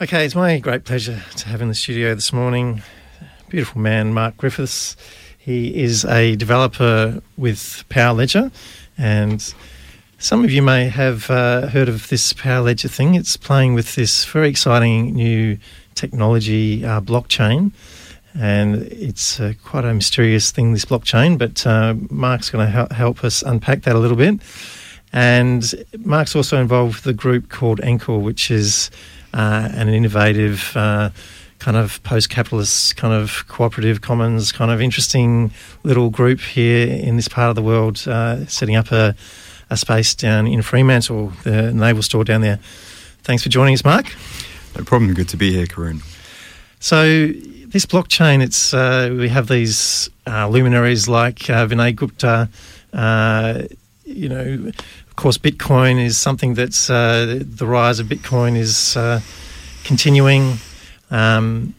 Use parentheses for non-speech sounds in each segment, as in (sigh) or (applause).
Okay, it's my great pleasure to have in the studio this morning beautiful man, Mark Griffiths. He is a developer with Power Ledger, and some of you may have uh, heard of this Power Ledger thing. It's playing with this very exciting new technology, uh, blockchain, and it's uh, quite a mysterious thing, this blockchain. But uh, Mark's going to help us unpack that a little bit. And Mark's also involved with a group called Encore, which is uh, an innovative uh, kind of post-capitalist kind of cooperative commons kind of interesting little group here in this part of the world uh, setting up a, a space down in Fremantle, the naval store down there. Thanks for joining us, Mark. No problem. Good to be here, Karun. So this blockchain, it's uh, we have these uh, luminaries like uh, Vinay Gupta. You know, of course, Bitcoin is something that's uh, the rise of Bitcoin is uh, continuing. Um,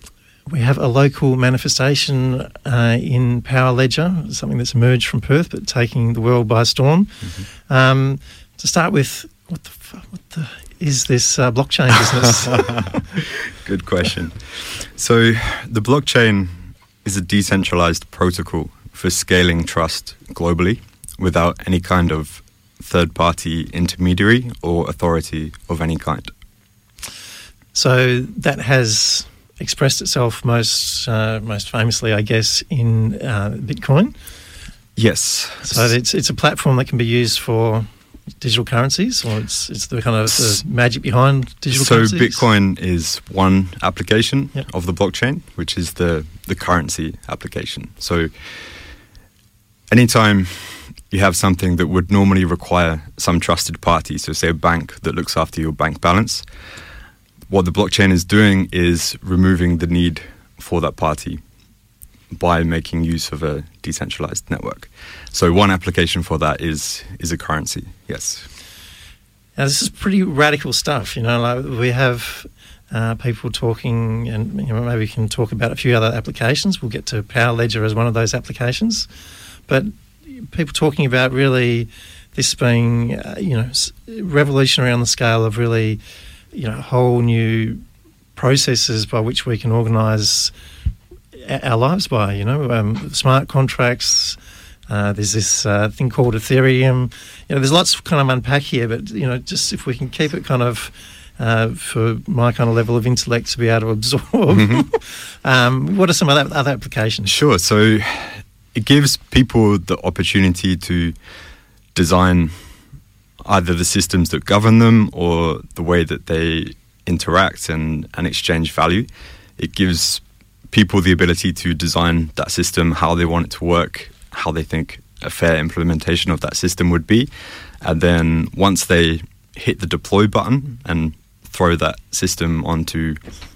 we have a local manifestation uh, in Power Ledger, something that's emerged from Perth but taking the world by storm. Mm-hmm. Um, to start with, what the, what the is this uh, blockchain business? (laughs) (laughs) Good question. So, the blockchain is a decentralized protocol for scaling trust globally without any kind of third party intermediary or authority of any kind. So that has expressed itself most uh, most famously, I guess, in uh, Bitcoin. Yes. So it's it's a platform that can be used for digital currencies, or it's it's the kind of the magic behind digital so currencies. So Bitcoin is one application yep. of the blockchain, which is the the currency application. So anytime you have something that would normally require some trusted party, so say a bank that looks after your bank balance. What the blockchain is doing is removing the need for that party by making use of a decentralized network. So one application for that is is a currency. Yes. Now this is pretty radical stuff. You know, like we have uh, people talking, and you know, maybe we can talk about a few other applications. We'll get to Power Ledger as one of those applications, but people talking about really this being, uh, you know, revolutionary on the scale of really, you know, whole new processes by which we can organise our lives by. You know, um, smart contracts. Uh, there's this uh, thing called Ethereum. You know, there's lots of kind of unpack here, but you know, just if we can keep it kind of. Uh, for my kind of level of intellect to be able to absorb. Mm-hmm. (laughs) um, what are some other other applications? Sure. So it gives people the opportunity to design either the systems that govern them or the way that they interact and, and exchange value. It gives people the ability to design that system how they want it to work, how they think a fair implementation of that system would be. And then once they hit the deploy button and throw that system onto,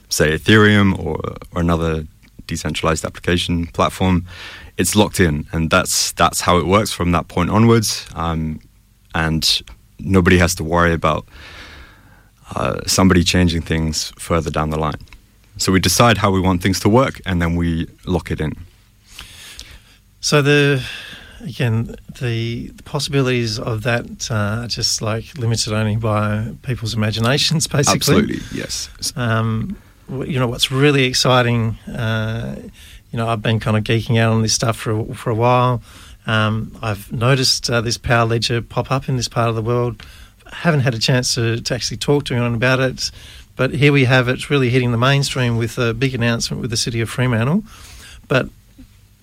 say, Ethereum or, or another decentralized application platform, it's locked in, and that's that's how it works from that point onwards. Um, and nobody has to worry about uh, somebody changing things further down the line. So we decide how we want things to work, and then we lock it in. So the again the, the possibilities of that are just like limited only by people's imaginations, (laughs) basically. Absolutely, yes. Um, you know what's really exciting. Uh, you know, I've been kind of geeking out on this stuff for for a while. Um, I've noticed uh, this Power Ledger pop up in this part of the world. I haven't had a chance to, to actually talk to anyone about it, but here we have it really hitting the mainstream with a big announcement with the city of Fremantle. But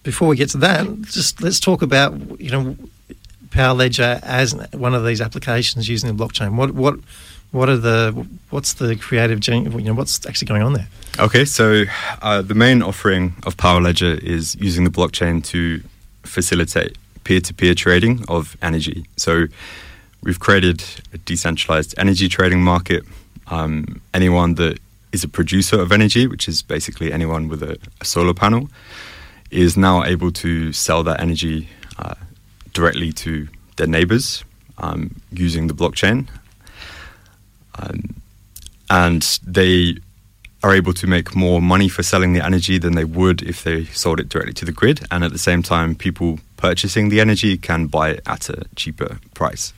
before we get to that, just let's talk about you know Power Ledger as one of these applications using the blockchain. What what what are the what's the creative you know what's actually going on there? Okay, so uh, the main offering of Power Ledger is using the blockchain to facilitate peer-to-peer trading of energy. So we've created a decentralized energy trading market. Um, anyone that is a producer of energy, which is basically anyone with a, a solar panel, is now able to sell that energy uh, directly to their neighbors um, using the blockchain um, and they are able to make more money for selling the energy than they would if they sold it directly to the grid. And at the same time, people purchasing the energy can buy it at a cheaper price.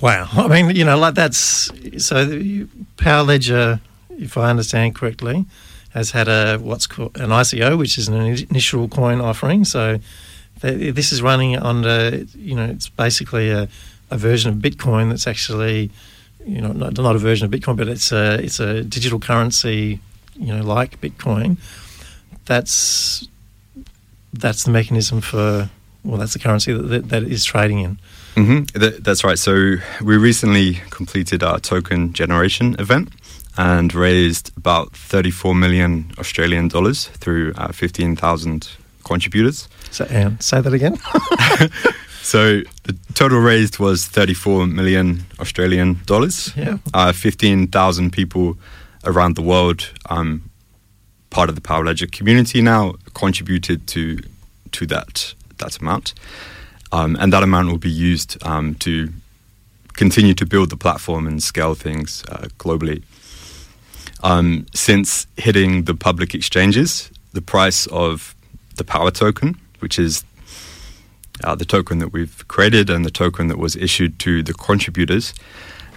Wow. I mean, you know, like that's so the Power Ledger, if I understand correctly, has had a what's called an ICO, which is an initial coin offering. So th- this is running the, you know, it's basically a, a version of Bitcoin that's actually, you know, not, not a version of Bitcoin, but it's a it's a digital currency, you know, like Bitcoin. That's that's the mechanism for well, that's the currency that, that, that is trading in. Mm-hmm. That, that's right. So we recently completed our token generation event and raised about 34 million Australian dollars through uh, 15,000 contributors. So, um, say that again. (laughs) so the total raised was 34 million Australian dollars. Yeah. Uh, 15,000 people around the world, um, part of the Power Ledger community now, contributed to to that that amount, um, and that amount will be used um, to continue to build the platform and scale things uh, globally. Um, since hitting the public exchanges, the price of the Power token, which is uh, the token that we've created and the token that was issued to the contributors,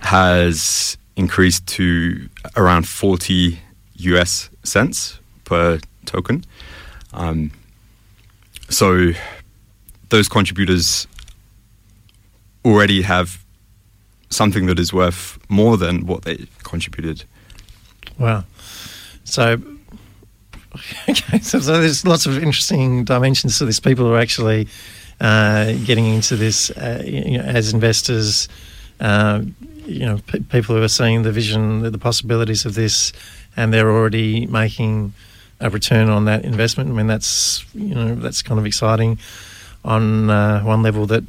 has increased to around 40 US cents per token. Um, so those contributors already have something that is worth more than what they contributed. Wow. So, (laughs) okay, so, so there's lots of interesting dimensions to this. People are actually uh, getting into this uh, you know, as investors. Uh, you know, p- people who are seeing the vision, the, the possibilities of this, and they're already making a return on that investment. I mean, that's you know that's kind of exciting on uh, one level that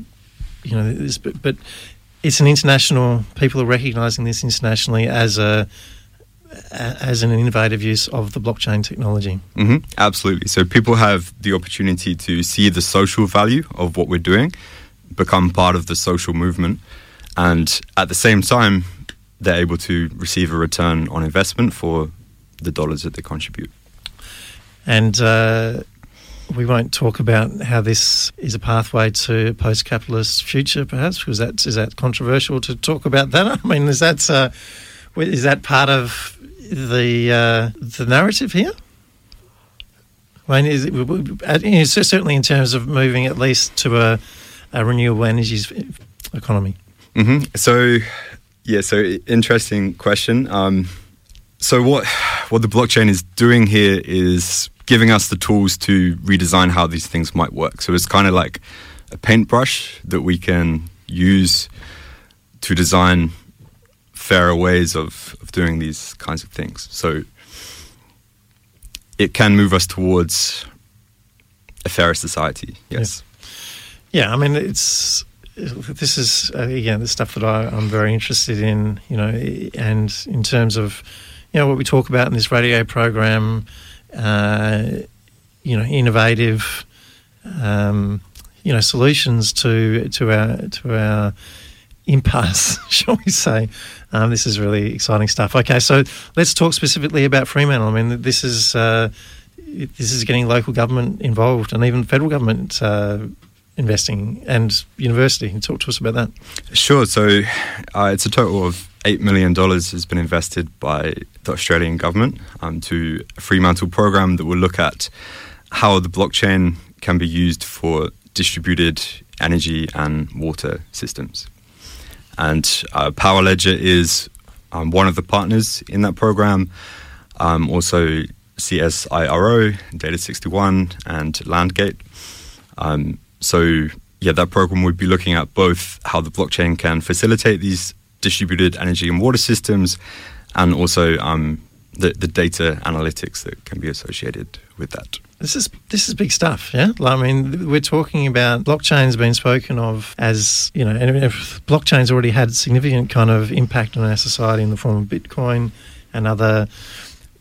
you know this, but, but it's an international. People are recognizing this internationally as a as an innovative use of the blockchain technology. Mm-hmm. Absolutely. So people have the opportunity to see the social value of what we're doing, become part of the social movement, and at the same time, they're able to receive a return on investment for the dollars that they contribute. And uh, we won't talk about how this is a pathway to a post-capitalist future, perhaps, because that is that controversial to talk about that. (laughs) I mean, is that uh, is that part of the uh, the narrative here? I mean, is it, certainly in terms of moving at least to a, a renewable energies economy. Mm-hmm. So, yeah, so interesting question. Um, so what what the blockchain is doing here is giving us the tools to redesign how these things might work. So it's kind of like a paintbrush that we can use to design fairer ways of, of doing these kinds of things. So it can move us towards a fairer society. Yes. Yeah, yeah I mean, it's this is uh, again the stuff that I, I'm very interested in. You know, and in terms of you know what we talk about in this radio program uh, you know, innovative, um, you know, solutions to to our to our impasse, (laughs) shall we say? Um, this is really exciting stuff. Okay, so let's talk specifically about Fremantle. I mean, this is uh, this is getting local government involved and even federal government uh, investing and university. Talk to us about that. Sure. So uh, it's a total of $8 million has been invested by the Australian government um, to a Fremantle program that will look at how the blockchain can be used for distributed energy and water systems. And uh, Power Ledger is um, one of the partners in that program. Um, also, CSIRO, Data 61, and Landgate. Um, so, yeah, that program would be looking at both how the blockchain can facilitate these distributed energy and water systems, and also um, the, the data analytics that can be associated with that. This is this is big stuff, yeah. I mean, we're talking about blockchains being spoken of as you know, and blockchains already had significant kind of impact on our society in the form of Bitcoin and other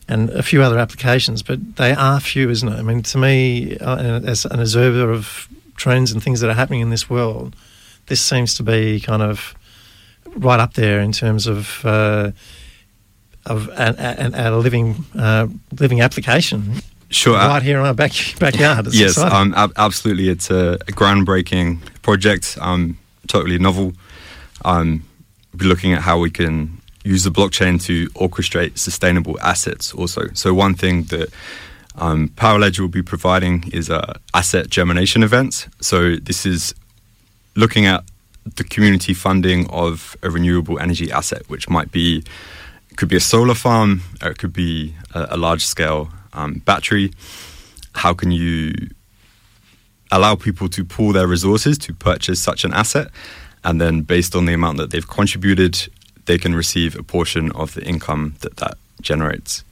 and a few other applications, but they are few, isn't it? I mean, to me, uh, as an observer of trends and things that are happening in this world, this seems to be kind of right up there in terms of uh, of a, a, a living uh, living application. Sure, right here in our back, backyard. It's yes, um, ab- absolutely. It's a, a, groundbreaking project, um, totally novel. Um, be looking at how we can use the blockchain to orchestrate sustainable assets also. So one thing that um, Powerledger will be providing is uh, asset germination events. So this is looking at the community funding of a renewable energy asset, which might be could be a solar farm, or it could be a, a large scale um, battery. How can you allow people to pool their resources to purchase such an asset, and then based on the amount that they've contributed, they can receive a portion of the income that that generates.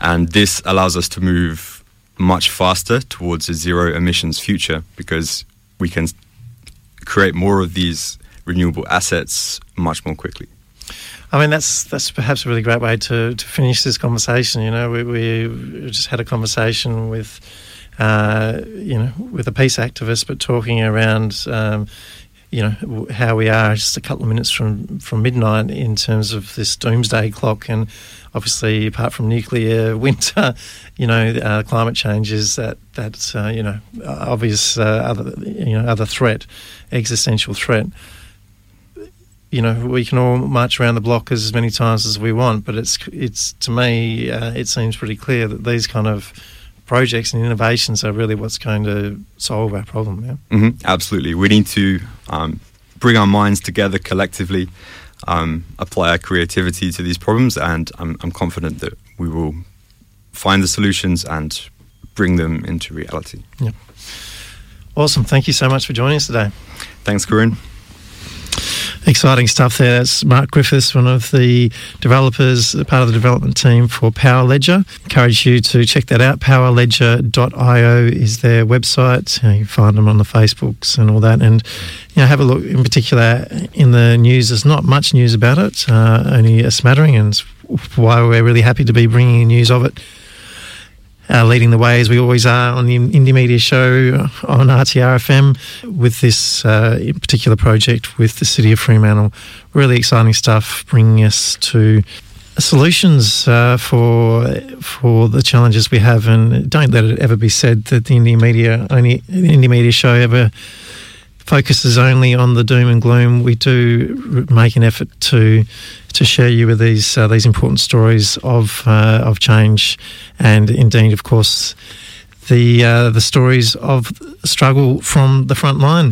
And this allows us to move much faster towards a zero emissions future because we can create more of these renewable assets much more quickly. I mean, that's that's perhaps a really great way to, to finish this conversation. You know, we, we just had a conversation with, uh, you know, with a peace activist, but talking around, um, you know, how we are just a couple of minutes from, from midnight in terms of this doomsday clock. And obviously, apart from nuclear (laughs) winter, you know, uh, climate change is that, that uh, you know, obvious uh, other, you know, other threat, existential threat you know, we can all march around the block as many times as we want, but it's it's to me, uh, it seems pretty clear that these kind of projects and innovations are really what's going to solve our problem. Yeah, mm-hmm. absolutely. We need to um, bring our minds together collectively, um, apply our creativity to these problems, and I'm, I'm confident that we will find the solutions and bring them into reality. Yeah. Awesome. Thank you so much for joining us today. Thanks, Corinne. Exciting stuff there. That's Mark Griffiths, one of the developers, part of the development team for Powerledger. Encourage you to check that out. Powerledger.io is their website. You, know, you find them on the Facebooks and all that. And you know, have a look in particular in the news. There's not much news about it, uh, only a smattering, and why we're really happy to be bringing news of it uh, leading the way as we always are on the Indie Media Show on RTRFM with this uh, particular project with the City of Fremantle. Really exciting stuff, bringing us to solutions uh, for for the challenges we have, and don't let it ever be said that the Indie Media only Indie Media Show ever focuses only on the doom and gloom. We do make an effort to to share you with these uh, these important stories of uh, of change, and indeed, of course, the uh, the stories of struggle from the front line.